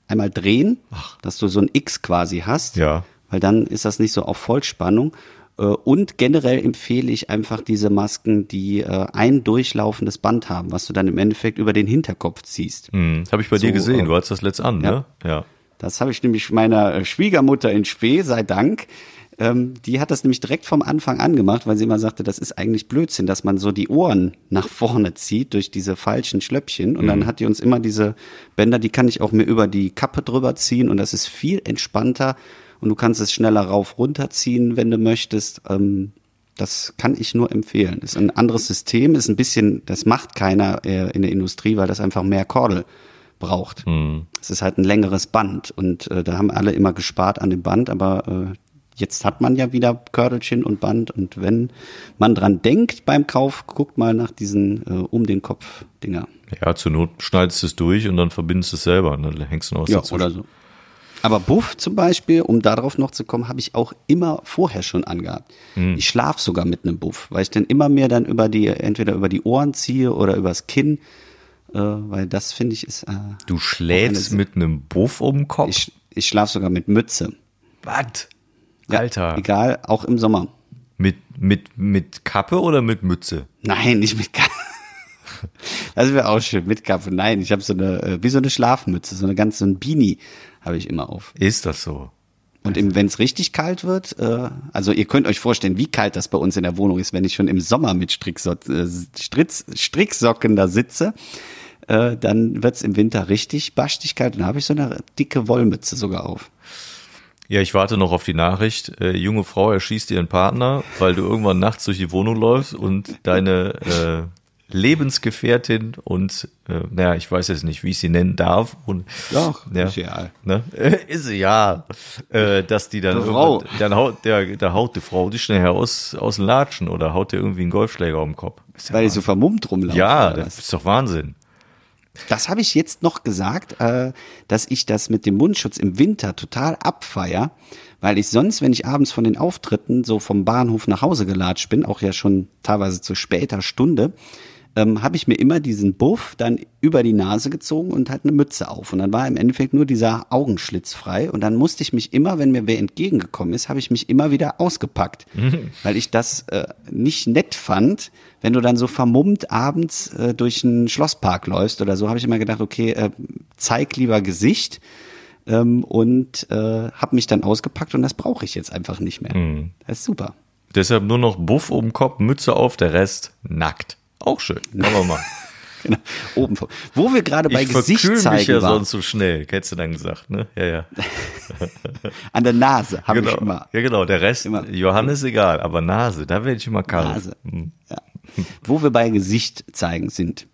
einmal drehen, dass du so ein X quasi hast. Ja. Weil dann ist das nicht so auf Vollspannung. Äh, Und generell empfehle ich einfach diese Masken, die äh, ein durchlaufendes Band haben, was du dann im Endeffekt über den Hinterkopf ziehst. Hm, habe ich bei dir So, gesehen. äh, Du hattest das letzt an, ja. ne? Ja. Das habe ich nämlich meiner äh, Schwiegermutter in Spee, sei Dank. Ähm, die hat das nämlich direkt vom Anfang an gemacht, weil sie immer sagte, das ist eigentlich Blödsinn, dass man so die Ohren nach vorne zieht durch diese falschen Schlöppchen. Und dann hat die uns immer diese Bänder, die kann ich auch mir über die Kappe drüber ziehen und das ist viel entspannter und du kannst es schneller rauf runterziehen, wenn du möchtest. Ähm, das kann ich nur empfehlen. Ist ein anderes System, ist ein bisschen, das macht keiner äh, in der Industrie, weil das einfach mehr Kordel braucht. Es ist halt ein längeres Band und äh, da haben alle immer gespart an dem Band, aber äh, jetzt hat man ja wieder Kördelchen und Band und wenn man dran denkt beim Kauf, guckt mal nach diesen äh, um den Kopf Dinger. Ja, zur Not schneidest du es durch und dann verbindest du es selber und dann hängst du noch was Ja, dazu. oder so. Aber Buff zum Beispiel, um darauf noch zu kommen, habe ich auch immer vorher schon angehabt. Ich schlafe sogar mit einem Buff, weil ich dann immer mehr dann über die, entweder über die Ohren ziehe oder übers Kinn, äh, weil das finde ich ist. Äh, Du schläfst mit einem Buff um den Kopf. ich ich schlafe sogar mit Mütze. Was? Ja, Alter. Egal, auch im Sommer. Mit, mit, mit Kappe oder mit Mütze? Nein, nicht mit Kappe. Das wäre auch schön, mit Kappe. Nein, ich habe so eine, äh, wie so eine Schlafmütze, so eine ganz, so ein Beanie habe ich immer auf. Ist das so? Und wenn es richtig kalt wird, äh, also ihr könnt euch vorstellen, wie kalt das bei uns in der Wohnung ist, wenn ich schon im Sommer mit Strickso äh, Stritz, Stricksocken da sitze, äh, dann wird's im Winter richtig baschtig kalt. Und habe ich so eine dicke Wollmütze sogar auf. Ja, ich warte noch auf die Nachricht. Äh, junge Frau erschießt ihren Partner, weil du irgendwann nachts durch die Wohnung läufst und deine äh, Lebensgefährtin und, äh, naja, ich weiß jetzt nicht, wie ich sie nennen darf. Und, Doch, ja, ist egal. Ne? ist ja. Äh, dass die dann, Die Frau. dann haut, der, da haut die Frau die schnell aus, aus dem Latschen oder haut dir irgendwie einen Golfschläger um den Kopf. Ist ja Weil ich so vermummt rumlaufe. Ja, das ist doch Wahnsinn. Das habe ich jetzt noch gesagt, äh, dass ich das mit dem Mundschutz im Winter total abfeier, weil ich sonst, wenn ich abends von den Auftritten so vom Bahnhof nach Hause gelatscht bin, auch ja schon teilweise zu später Stunde, ähm, habe ich mir immer diesen Buff dann über die Nase gezogen und halt eine Mütze auf. Und dann war im Endeffekt nur dieser Augenschlitz frei. Und dann musste ich mich immer, wenn mir wer entgegengekommen ist, habe ich mich immer wieder ausgepackt. Weil ich das äh, nicht nett fand, wenn du dann so vermummt abends äh, durch einen Schlosspark läufst oder so, habe ich immer gedacht, okay, äh, zeig lieber Gesicht ähm, und äh, habe mich dann ausgepackt und das brauche ich jetzt einfach nicht mehr. Mhm. Das ist super. Deshalb nur noch Buff um Kopf, Mütze auf, der Rest nackt. Auch schön. Machen wir mal. Genau. Oben vor. Wo wir gerade bei ich Gesicht verkühl mich zeigen ja waren. sonst so schnell, hättest du dann gesagt, ne? Ja, ja. An der Nase habe Genau. ich immer. Ja, genau. Der Rest, Immer. Johannes egal, aber Nase, da werde ich immer kalt. Nase. Hm. Ja. Wo wir bei Gesicht zeigen sind.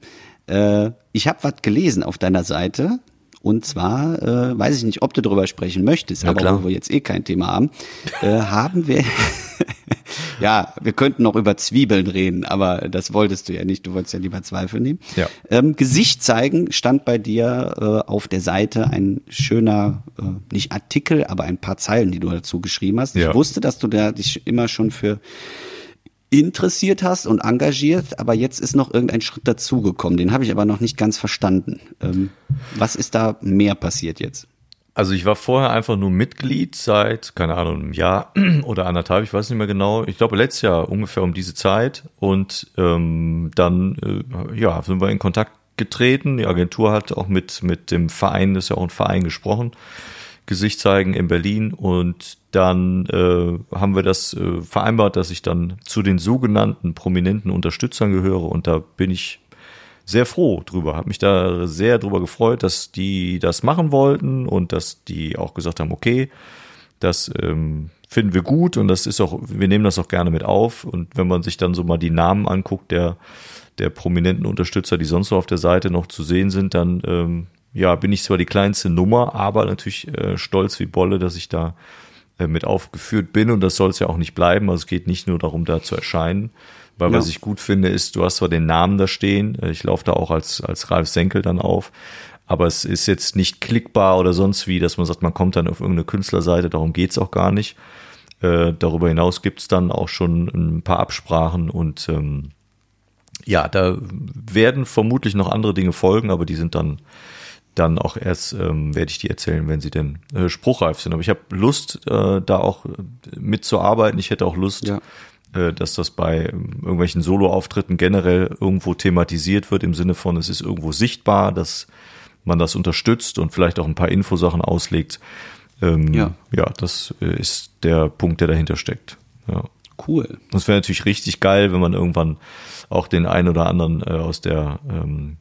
Äh, ich habe was gelesen auf deiner Seite. Und zwar, äh, weiß ich nicht, ob du darüber sprechen möchtest, Ja, aber klar. wo wir jetzt eh kein Thema haben, äh, haben wir, ja, wir könnten noch über Zwiebeln reden, aber das wolltest du ja nicht, du wolltest ja lieber Zweifel nehmen. Ja. Ähm, Gesicht zeigen stand bei dir äh, auf der Seite ein schöner, äh, nicht Artikel, aber ein paar Zeilen, die du dazu geschrieben hast. Ja. Ich wusste, dass du da dich immer schon für interessiert hast und engagiert, aber jetzt ist noch irgendein Schritt dazugekommen. Den habe ich aber noch nicht ganz verstanden. Ähm, was ist da mehr passiert jetzt? Also ich war vorher einfach nur Mitglied seit, keine Ahnung, einem Jahr oder anderthalb, ich weiß nicht mehr genau. Ich glaube letztes Jahr ungefähr um diese Zeit. Und ähm, dann äh, ja, sind wir in Kontakt getreten. Die Agentur hat auch mit, mit dem Verein, das ist ja auch ein Verein gesprochen, Gesicht zeigen in Berlin. Und dann äh, haben wir das äh, vereinbart, dass ich dann zu den sogenannten prominenten Unterstützern gehöre. Und da bin ich sehr froh drüber, habe mich da sehr drüber gefreut, dass die das machen wollten und dass die auch gesagt haben, okay, das ähm, finden wir gut und das ist auch, wir nehmen das auch gerne mit auf. Und wenn man sich dann so mal die Namen anguckt, der, der prominenten Unterstützer, die sonst so auf der Seite noch zu sehen sind, dann ähm, ja, bin ich zwar die kleinste Nummer, aber natürlich äh, stolz wie Bolle, dass ich da äh, mit aufgeführt bin und das soll es ja auch nicht bleiben. Also es geht nicht nur darum, da zu erscheinen. Weil Ja. was ich gut finde, ist, du hast zwar den Namen da stehen, äh, ich laufe da auch als, als Ralf Senkel dann auf, aber es ist jetzt nicht klickbar oder sonst wie, dass man sagt, man kommt dann auf irgendeine Künstlerseite, darum geht's auch gar nicht. Äh, darüber hinaus gibt's dann auch schon ein paar Absprachen und ähm, ja, da werden vermutlich noch andere Dinge folgen, aber die sind dann dann auch erst, ähm, werde ich die erzählen, wenn sie denn äh, spruchreif sind. Aber ich habe Lust, äh, da auch äh, mitzuarbeiten. Ich hätte auch Lust, Ja. äh, dass das bei ähm, irgendwelchen Soloauftritten generell irgendwo thematisiert wird, im Sinne von, es ist irgendwo sichtbar, dass man das unterstützt und vielleicht auch ein paar Infosachen auslegt. Ähm, Ja. ja, das äh, ist der Punkt, der dahinter steckt. Ja. Cool. Das wäre natürlich richtig geil, wenn man irgendwann auch den einen oder anderen äh, aus der ähm,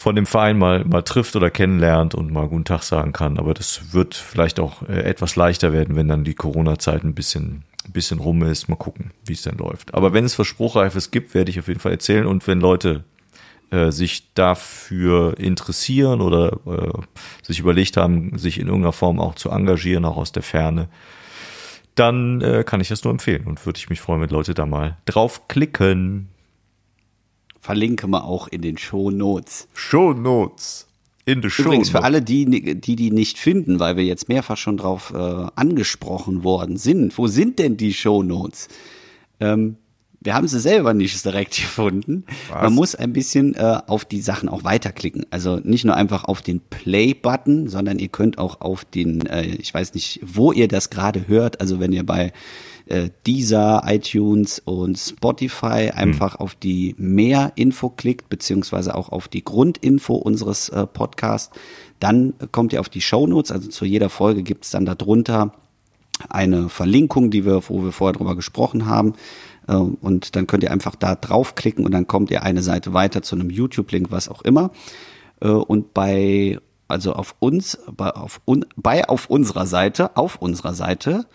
von dem Verein mal mal trifft oder kennenlernt und mal guten Tag sagen kann. Aber das wird vielleicht auch äh, etwas leichter werden, wenn dann die Corona-Zeit ein bisschen bisschen rum ist. Mal gucken, wie es dann läuft. Aber wenn es was Spruchreifes gibt, werde ich auf jeden Fall erzählen. Und wenn Leute äh, sich dafür interessieren oder äh, sich überlegt haben, sich in irgendeiner Form auch zu engagieren, auch aus der Ferne, dann äh, kann ich das nur empfehlen und würde ich mich freuen, wenn Leute da mal draufklicken. Verlinke mal auch in den Show Notes. Show Notes. In the Show Übrigens für alle, die, die die nicht finden, weil wir jetzt mehrfach schon drauf äh, angesprochen worden sind. Wo sind denn die Show Notes? Ähm, wir haben sie selber nicht direkt gefunden. Was? Man muss ein bisschen äh, auf die Sachen auch weiterklicken. Also nicht nur einfach auf den Play-Button, sondern ihr könnt auch auf den, äh, ich weiß nicht, wo ihr das gerade hört. Also wenn ihr bei äh, Deezer, iTunes und Spotify einfach auf die Mehr-Info klickt, beziehungsweise auch auf die Grundinfo unseres äh, Podcasts, dann kommt ihr auf die Shownotes. Also zu jeder Folge gibt es dann darunter eine Verlinkung, die wir, wo wir vorher drüber gesprochen haben. Äh, Und dann könnt ihr einfach da draufklicken und dann kommt ihr eine Seite weiter zu einem YouTube-Link, was auch immer. Äh, Und bei, also auf uns, bei auf, un, bei auf unserer Seite, auf unserer Seite,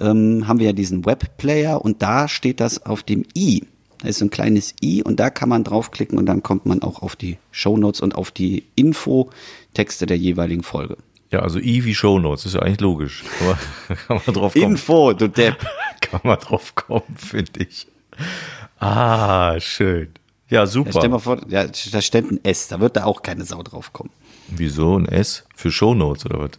ähm, haben wir ja diesen Webplayer und da steht das auf dem i. Da ist so ein kleines i und da kann man draufklicken und dann kommt man auch auf die Shownotes und auf die Info-Texte der jeweiligen Folge. Ja, also I wie Show Notes, ist ja eigentlich logisch. Kann man, kann man drauf kommen. Info, du Depp. Kann man drauf kommen, finde ich. Ah, schön. Ja, Ja, stell super. mal vor, ja, da steht ein S, da wird da auch keine Sau drauf kommen. Wieso ein S? Für Show Notes oder was?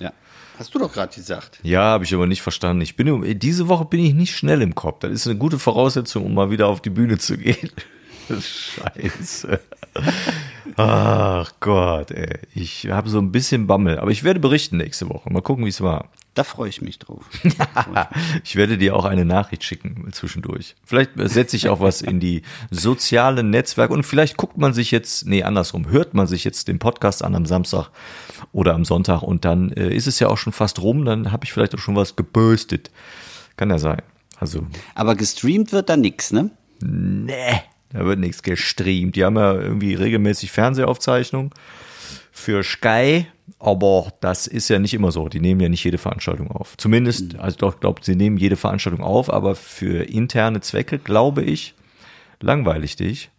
Ja. Hast du doch gerade gesagt. Ja, habe ich aber nicht verstanden. Ich bin diese Woche bin ich nicht schnell im Kopf. Das ist eine gute Voraussetzung, um mal wieder auf die Bühne zu gehen. Scheiße. Ach Gott, ey. Ich habe so ein bisschen Bammel. Aber ich werde berichten nächste Woche. Mal gucken, wie es war. Da freue ich mich drauf. ich werde dir auch eine Nachricht schicken zwischendurch. Vielleicht setze ich auch was in die sozialen Netzwerke und vielleicht guckt man sich jetzt, nee, andersrum, hört man sich jetzt den Podcast an am Samstag oder am Sonntag und dann äh, ist es ja auch schon fast rum, dann habe ich vielleicht auch schon was gebürstet. Kann ja sein. Also. Aber gestreamt wird da nix, ne? Nee, da wird nichts gestreamt. Die haben ja irgendwie regelmäßig Fernsehaufzeichnungen für Sky, aber das ist ja nicht immer so. Die nehmen ja nicht jede Veranstaltung auf. Zumindest, also doch, glaube sie nehmen jede Veranstaltung auf, aber für interne Zwecke, glaube ich, langweilig dich.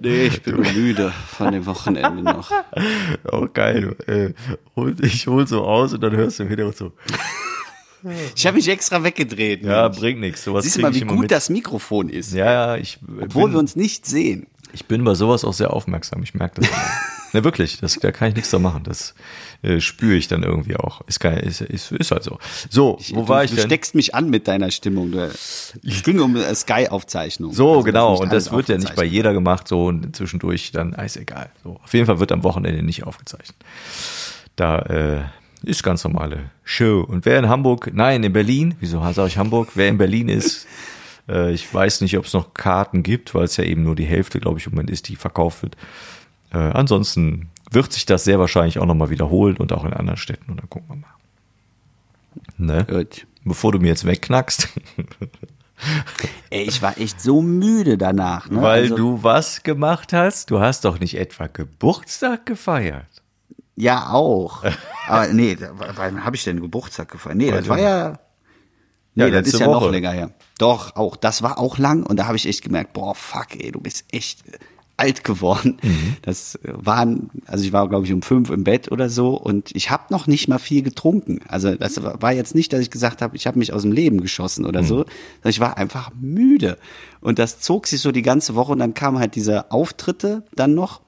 Nee, ich bin müde von dem Wochenende noch. Oh, geil. Äh, ich hol so aus und dann hörst du wieder so. Ich habe mich extra weggedreht. Ja, Mensch. bringt nichts. Sowas Siehst du mal, wie gut mit. das Mikrofon ist. Ja, ja, ich. Obwohl bin, wir uns nicht sehen. Ich bin bei sowas auch sehr aufmerksam. Ich merke das. Ne, wirklich, das, da kann ich nichts da machen. Das äh, spüre ich dann irgendwie auch. Ist, geil, ist, ist, ist halt so. So, wo du, war ich du denn? Du steckst mich an mit deiner Stimmung. Es ging um äh, Sky-Aufzeichnung. So, also, genau. Und das wird ja nicht bei jeder gemacht, so und zwischendurch dann, ist egal. So, auf jeden Fall wird am Wochenende nicht aufgezeichnet. Da äh, ist ganz normale Show. Und wer in Hamburg, nein, in Berlin, wieso sage ich Hamburg? Wer in Berlin ist, äh, ich weiß nicht, ob es noch Karten gibt, weil es ja eben nur die Hälfte, glaube ich, im Moment ist, die verkauft wird. Äh, ansonsten wird sich das sehr wahrscheinlich auch nochmal wiederholen und auch in anderen Städten. Und dann gucken wir mal. Ne? Gut. Bevor du mir jetzt wegknackst. Ey, ich war echt so müde danach. Ne? Weil also, du was gemacht hast? Du hast doch nicht etwa Geburtstag gefeiert. Ja, auch. Aber nee, wann habe ich denn Geburtstag gefeiert? Nee, das war ja. Nee, ja, das ist ja Woche. noch länger her. Doch, auch. Das war auch lang und da habe ich echt gemerkt, boah, fuck, ey, du bist echt alt geworden. Mhm. Das waren, also ich war, glaube ich, um fünf im Bett oder so und ich habe noch nicht mal viel getrunken. Also das war jetzt nicht, dass ich gesagt habe, ich habe mich aus dem Leben geschossen oder mhm. so. Ich war einfach müde. Und das zog sich so die ganze Woche und dann kamen halt diese Auftritte dann noch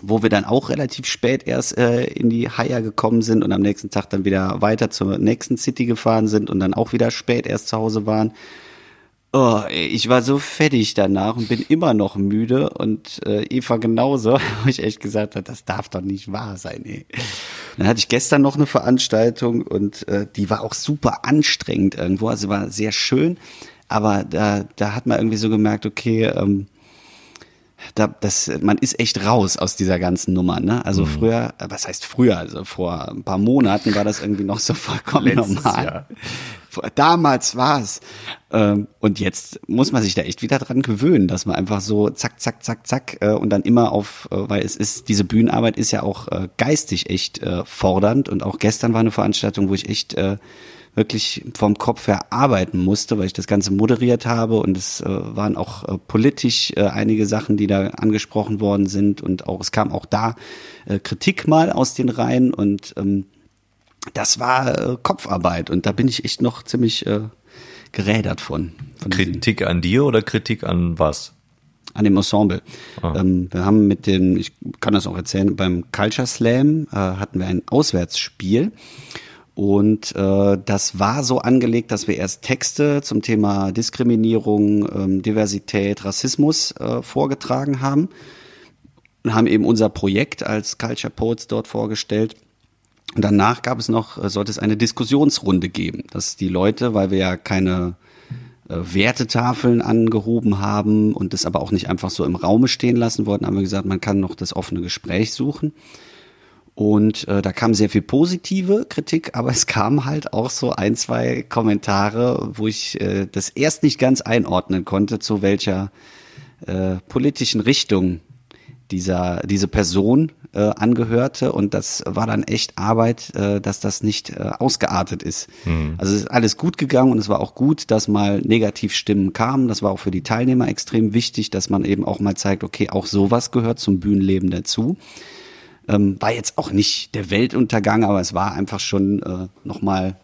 wo wir dann auch relativ spät erst äh, in die Haier gekommen sind und am nächsten Tag dann wieder weiter zur nächsten City gefahren sind und dann auch wieder spät erst zu Hause waren. Oh, ich war so fettig danach und bin immer noch müde und äh, Eva genauso, wo ich echt gesagt habe, das darf doch nicht wahr sein. Ey. Dann hatte ich gestern noch eine Veranstaltung und äh, die war auch super anstrengend irgendwo, also war sehr schön, aber da, da hat man irgendwie so gemerkt, okay, ähm, da, das, man ist echt raus aus dieser ganzen Nummer. Ne? Also mhm. früher, was heißt früher? Also vor ein paar Monaten war das irgendwie noch so vollkommen normal. Jahr. Damals war's. Ähm, und jetzt muss man sich da echt wieder dran gewöhnen, dass man einfach so zack, zack, zack, zack äh, und dann immer auf, äh, weil es ist, diese Bühnenarbeit ist ja auch äh, geistig echt äh, fordernd. Und auch gestern war eine Veranstaltung, wo ich echt äh, wirklich vom Kopf her arbeiten musste, weil ich das Ganze moderiert habe und es äh, waren auch äh, politisch äh, einige Sachen, die da angesprochen worden sind und auch es kam auch da äh, Kritik mal aus den Reihen und ähm, das war äh, Kopfarbeit und da bin ich echt noch ziemlich äh, gerädert von. von Kritik an dir oder Kritik an was? An dem Ensemble. Ah. Ähm, wir haben mit dem, ich kann das auch erzählen, beim Culture Slam äh, hatten wir ein Auswärtsspiel und äh, das war so angelegt, dass wir erst Texte zum Thema Diskriminierung, ähm, Diversität, Rassismus äh, vorgetragen haben und haben eben unser Projekt als Culture Poets dort vorgestellt. Und danach gab es noch, äh, sollte es eine Diskussionsrunde geben, dass die Leute, weil wir ja keine äh, Wertetafeln angehoben haben und das aber auch nicht einfach so im Raume stehen lassen wollten, haben wir gesagt, man kann noch das offene Gespräch suchen. Und äh, da kam sehr viel positive Kritik, aber es kam halt auch so ein, zwei Kommentare, wo ich äh, das erst nicht ganz einordnen konnte, zu welcher äh, politischen Richtung dieser, diese Person äh, angehörte. Und das war dann echt Arbeit, äh, dass das nicht äh, ausgeartet ist. Mhm. Also es ist alles gut gegangen und es war auch gut, dass mal Negativstimmen kamen. Das war auch für die Teilnehmer extrem wichtig, dass man eben auch mal zeigt, okay, auch sowas gehört zum Bühnenleben dazu. Ähm, war jetzt auch nicht der Weltuntergang, aber es war einfach schon äh, nochmal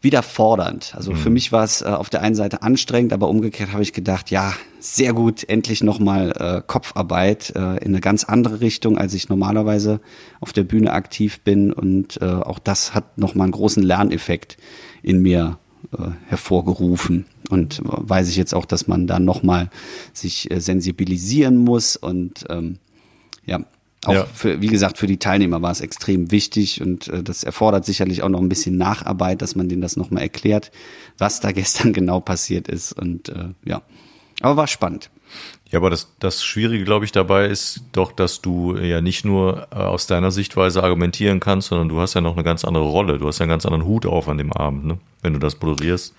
wieder fordernd. Also mhm. für mich war es äh, auf der einen Seite anstrengend, aber umgekehrt habe ich gedacht, ja, sehr gut, endlich nochmal äh, Kopfarbeit äh, in eine ganz andere Richtung, als ich normalerweise auf der Bühne aktiv bin. Und äh, auch das hat nochmal einen großen Lerneffekt in mir äh, hervorgerufen. Und weiß ich jetzt auch, dass man da nochmal sich äh, sensibilisieren muss und ähm, ja, auch Ja. für, wie gesagt, für die Teilnehmer war es extrem wichtig und äh, das erfordert sicherlich auch noch ein bisschen Nacharbeit, dass man denen das nochmal erklärt, was da gestern genau passiert ist. Und äh, ja, aber war spannend. Ja, aber das, das Schwierige, glaube ich, dabei ist doch, dass du ja nicht nur äh, aus deiner Sichtweise argumentieren kannst, sondern du hast ja noch eine ganz andere Rolle. Du hast ja einen ganz anderen Hut auf an dem Abend, ne? wenn du das moderierst.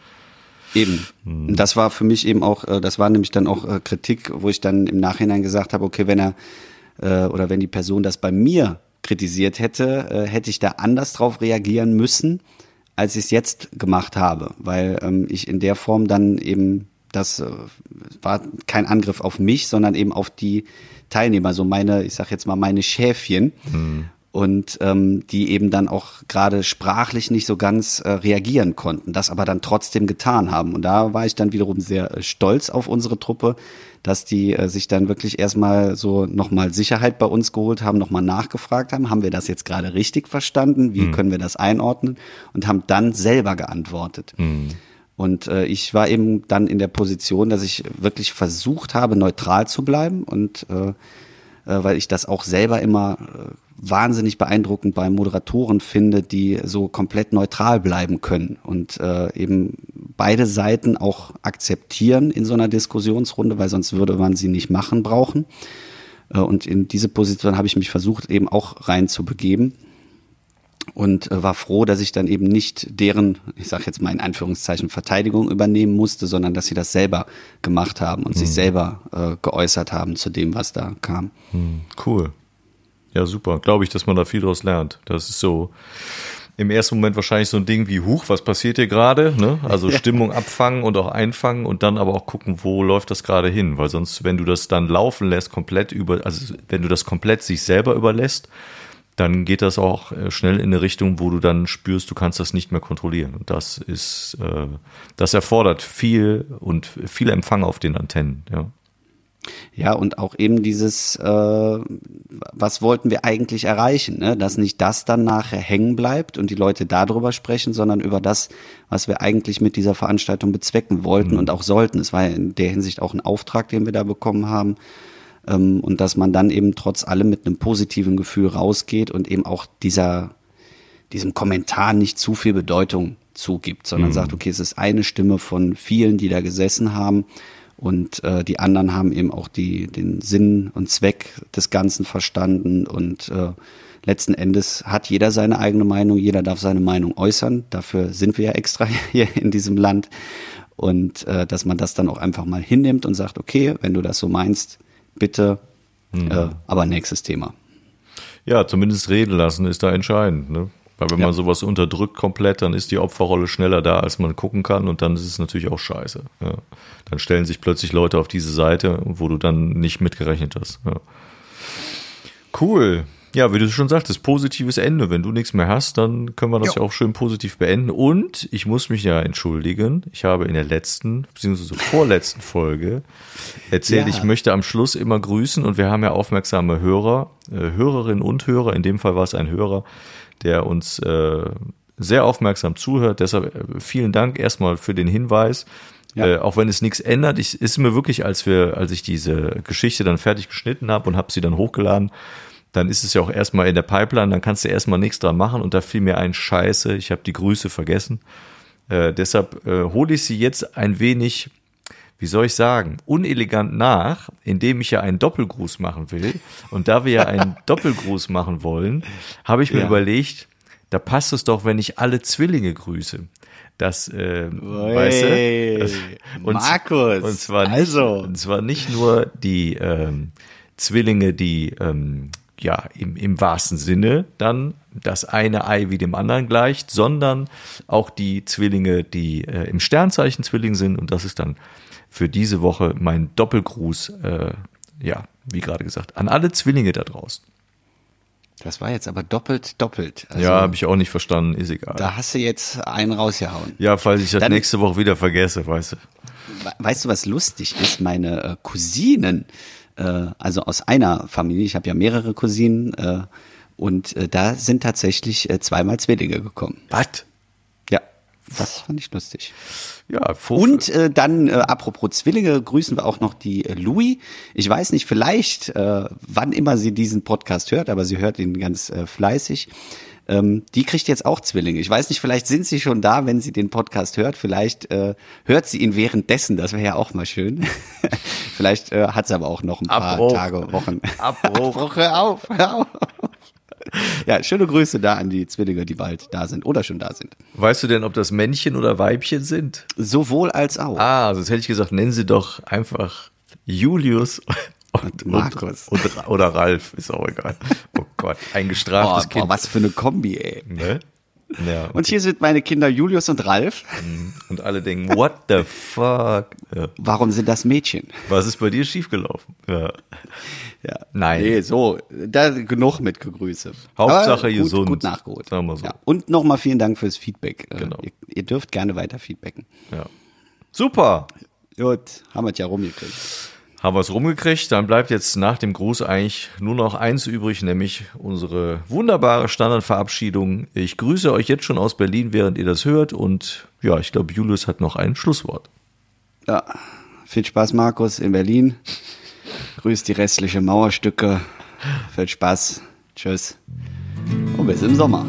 Eben. Und Das war für mich eben auch, äh, das war nämlich dann auch äh, Kritik, wo ich dann im Nachhinein gesagt habe, okay, wenn er äh, oder wenn die Person das bei mir kritisiert hätte, äh, hätte ich da anders drauf reagieren müssen, als ich es jetzt gemacht habe, weil ähm, ich in der Form dann eben das äh, war kein Angriff auf mich, sondern eben auf die Teilnehmer, so meine, ich sag jetzt mal meine Schäfchen. Und ähm, die eben dann auch gerade sprachlich nicht so ganz äh, reagieren konnten, das aber dann trotzdem getan haben. Und da war ich dann wiederum sehr äh, stolz auf unsere Truppe, dass die äh, sich dann wirklich erstmal so nochmal Sicherheit bei uns geholt haben, nochmal nachgefragt haben, haben wir das jetzt gerade richtig verstanden, wie können wir das einordnen? Und haben dann selber geantwortet. Und äh, ich war eben dann in der Position, dass ich wirklich versucht habe, neutral zu bleiben und äh, weil ich das auch selber immer äh, wahnsinnig beeindruckend bei Moderatoren finde, die so komplett neutral bleiben können und äh, eben beide Seiten auch akzeptieren in so einer Diskussionsrunde, weil sonst würde man sie nicht machen brauchen. Äh, und in diese Position habe ich mich versucht, eben auch reinzubegeben und äh, war froh, dass ich dann eben nicht deren, ich sage jetzt mal in Anführungszeichen, Verteidigung übernehmen musste, sondern dass sie das selber gemacht haben und sich selber äh, geäußert haben zu dem, was da kam. Cool. Ja, super. Glaube ich, dass man da viel draus lernt. Das ist so im ersten Moment wahrscheinlich so ein Ding wie, huch, was passiert hier gerade? Ne? Also Stimmung abfangen und auch einfangen und dann aber auch gucken, wo läuft das gerade hin? Weil sonst, wenn du das dann laufen lässt, komplett über, also wenn du das komplett sich selber überlässt, dann geht das auch äh, schnell in eine Richtung, wo du dann spürst, du kannst das nicht mehr kontrollieren. Und das ist, äh, das erfordert viel und viel Empfang auf den Antennen, ja. Ja, und auch eben dieses, äh, was wollten wir eigentlich erreichen, ne? dass nicht das dann nachher hängen bleibt und die Leute darüber sprechen, sondern über das, was wir eigentlich mit dieser Veranstaltung bezwecken wollten und auch sollten. Es war in der Hinsicht auch ein Auftrag, den wir da bekommen haben. Ähm, und dass man dann eben trotz allem mit einem positiven Gefühl rausgeht und eben auch dieser, diesem Kommentar nicht zu viel Bedeutung zugibt, sondern sagt, okay, es ist eine Stimme von vielen, die da gesessen haben. Und äh, die anderen haben eben auch die, den Sinn und Zweck des Ganzen verstanden. Und äh, letzten Endes hat jeder seine eigene Meinung, jeder darf seine Meinung äußern. Dafür sind wir ja extra hier in diesem Land. Und äh, dass man das dann auch einfach mal hinnimmt und sagt, okay, wenn du das so meinst, bitte, äh, aber nächstes Thema. Ja, zumindest reden lassen ist da entscheidend. Ne? Weil wenn Ja. man sowas unterdrückt komplett, dann ist die Opferrolle schneller da, als man gucken kann und dann ist es natürlich auch scheiße. Ja. Dann stellen sich plötzlich Leute auf diese Seite, wo du dann nicht mitgerechnet hast. Ja. Cool. Ja, wie du schon sagtest, positives Ende. Wenn du nichts mehr hast, dann können wir das ja auch schön positiv beenden. Und ich muss mich ja entschuldigen. Ich habe in der letzten, beziehungsweise vorletzten Folge erzählt, Ja. ich möchte am Schluss immer grüßen und wir haben ja aufmerksame Hörer, äh, Hörerinnen und Hörer. In dem Fall war es ein Hörer, der uns äh, sehr aufmerksam zuhört. Deshalb äh, vielen Dank erstmal für den Hinweis. Ja. Äh, auch wenn es nichts ändert, ich, ist mir wirklich, als wir, als ich diese Geschichte dann fertig geschnitten habe und habe sie dann hochgeladen, dann ist es ja auch erstmal in der Pipeline, dann kannst du erstmal nichts dran machen und da fiel mir ein Scheiße, ich habe die Grüße vergessen. Äh, deshalb äh, hole ich sie jetzt ein wenig, wie soll ich sagen, unelegant nach, indem ich ja einen Doppelgruß machen will. Und da wir ja einen Doppelgruß machen wollen, habe ich mir Ja. überlegt, da passt es doch, wenn ich alle Zwillinge grüße. Das, äh, weißt du? Das, Markus, und zwar nicht, also. und zwar nicht nur die ähm, Zwillinge, die ähm, ja im, im wahrsten Sinne dann das eine Ei wie dem anderen gleicht, sondern auch die Zwillinge, die äh, im Sternzeichen Zwilling sind. Und das ist dann für diese Woche mein Doppelgruß, äh, ja, wie gerade gesagt, an alle Zwillinge da draußen. Das war jetzt aber doppelt, doppelt. Also, ja, habe ich auch nicht verstanden, ist egal. Da hast du jetzt einen rausgehauen. ja, falls ich das Dann- nächste Woche wieder vergesse, weißt du. We- Weißt du, was lustig ist? Meine äh, Cousinen, äh, also aus einer Familie, ich habe ja mehrere Cousinen, äh, und äh, da sind tatsächlich äh, zweimal Zwillinge gekommen. Was? Ja. Das fand ich lustig. Ja, Vorf- Und äh, dann, äh, apropos Zwillinge, grüßen wir auch noch die äh, Louis. Ich weiß nicht, vielleicht, äh, wann immer sie diesen Podcast hört, aber sie hört ihn ganz äh, fleißig. Ähm, die kriegt jetzt auch Zwillinge. Ich weiß nicht, vielleicht sind sie schon da, wenn sie den Podcast hört. Vielleicht äh, hört sie ihn währenddessen. Das wäre ja auch mal schön. vielleicht äh, hat sie aber auch noch ein paar Abbruch. Tage, Wochen. Abbruch. Abbruch, hör auf, hör auf. Ja, schöne Grüße da an die Zwillinge, die bald da sind oder schon da sind. Weißt du denn, ob das Männchen oder Weibchen sind? Sowohl als auch. Ah, sonst hätte ich gesagt, nennen sie doch einfach Julius und, Markus. Und, und, oder Ralf, ist auch egal. Oh Gott, ein gestraftes Boah, Kind. boah, was für eine Kombi, ey. Ne? Ja, Und hier sind meine Kinder Julius und Ralf. und alle denken, what the fuck? Ja. Warum sind das Mädchen? Was ist bei dir schiefgelaufen? Ja. Ja. Nein. Nee, so, da genug mit Gegrüße. Hauptsache Aber gut, gesund. Gut nachgeholt. Sagen wir so. Ja. Und nochmal vielen Dank fürs Feedback. Äh, Genau. Ihr, ihr dürft gerne weiter feedbacken. ja. Super. Gut, haben wir es ja rumgekriegt. Haben wir es rumgekriegt, dann bleibt jetzt nach dem Gruß eigentlich nur noch eins übrig, nämlich unsere wunderbare Standardverabschiedung. Ich grüße euch jetzt schon aus Berlin, während ihr das hört und ja, ich glaube, Julius hat noch ein Schlusswort. Ja, viel Spaß, Markus, in Berlin. Grüß die restliche Mauerstücke. Viel Spaß. Tschüss. Und bis im Sommer.